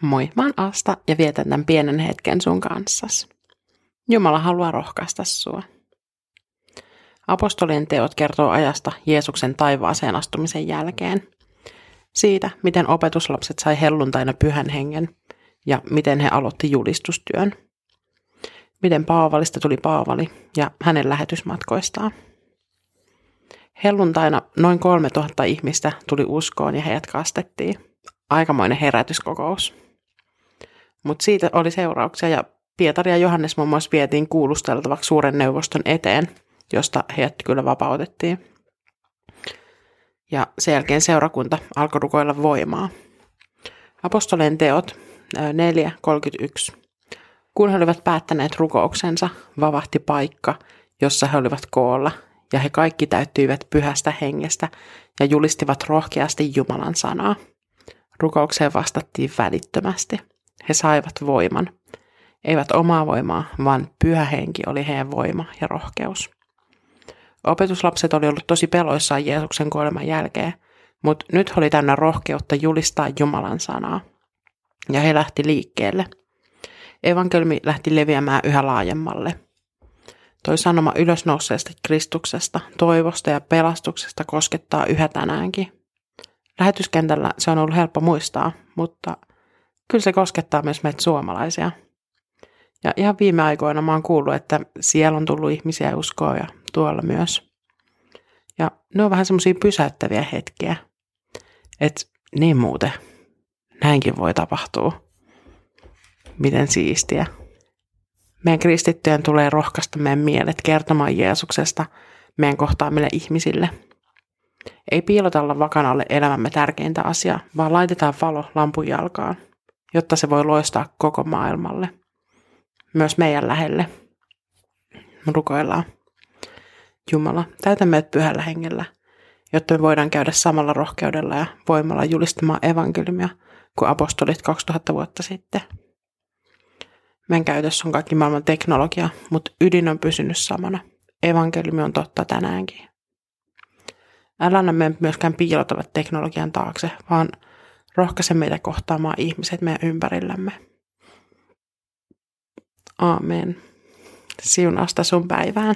Moi, mä oon Asta ja vietän tämän pienen hetken sun kanssas. Jumala haluaa rohkaista sua. Apostolien teot kertoo ajasta Jeesuksen taivaaseen astumisen jälkeen. Siitä, miten opetuslapset sai helluntaina pyhän hengen ja miten he aloitti julistustyön. Miten Paavalista tuli Paavali ja hänen lähetysmatkoistaan. Helluntaina noin 3000 ihmistä tuli uskoon ja heidät kastettiin. Aikamoinen herätyskokous. Mutta siitä oli seurauksia ja Pietari ja Johannes muun muassa vietiin kuulusteltavaksi suuren neuvoston eteen, josta heidät kyllä vapautettiin. Ja sen seurakunta alkoi rukoilla voimaa. Apostoleen teot 4.31. Kun he olivat päättäneet rukouksensa, vavahti paikka, jossa he olivat koolla, ja he kaikki täyttyivät pyhästä hengestä ja julistivat rohkeasti Jumalan sanaa. Rukoukseen vastattiin välittömästi. He saivat voiman. Eivät omaa voimaa, vaan pyhä henki oli heidän voima ja rohkeus. Opetuslapset oli ollut tosi peloissaan Jeesuksen kuoleman jälkeen, mutta nyt oli täynnä rohkeutta julistaa Jumalan sanaa. Ja he lähti liikkeelle. Evankelmi lähti leviämään yhä laajemmalle. Toi sanoma ylösnouseesta Kristuksesta, toivosta ja pelastuksesta koskettaa yhä tänäänkin. Lähetyskentällä se on ollut helppo muistaa, mutta kyllä se koskettaa myös meitä suomalaisia. Ja ihan viime aikoina mä oon kuullut, että siellä on tullut ihmisiä uskoa ja tuolla myös. Ja ne on vähän semmoisia pysäyttäviä hetkiä. Että niin muuten, näinkin voi tapahtua. Miten siistiä. Meidän kristittyjen tulee rohkaista meidän mielet kertomaan Jeesuksesta meidän kohtaamille ihmisille. Ei piilotella vakanalle elämämme tärkeintä asiaa, vaan laitetaan valo lampun jalkaan jotta se voi loistaa koko maailmalle, myös meidän lähelle. Rukoillaan. Jumala, täytä meidät pyhällä hengellä, jotta me voidaan käydä samalla rohkeudella ja voimalla julistamaan evankeliumia kuin apostolit 2000 vuotta sitten. Meidän käytössä on kaikki maailman teknologia, mutta ydin on pysynyt samana. Evankeliumi on totta tänäänkin. Älä anna meidän myöskään piilotella teknologian taakse, vaan Rohkaise meitä kohtaamaan ihmiset meidän ympärillämme. Aamen. Siunausta sun päivään.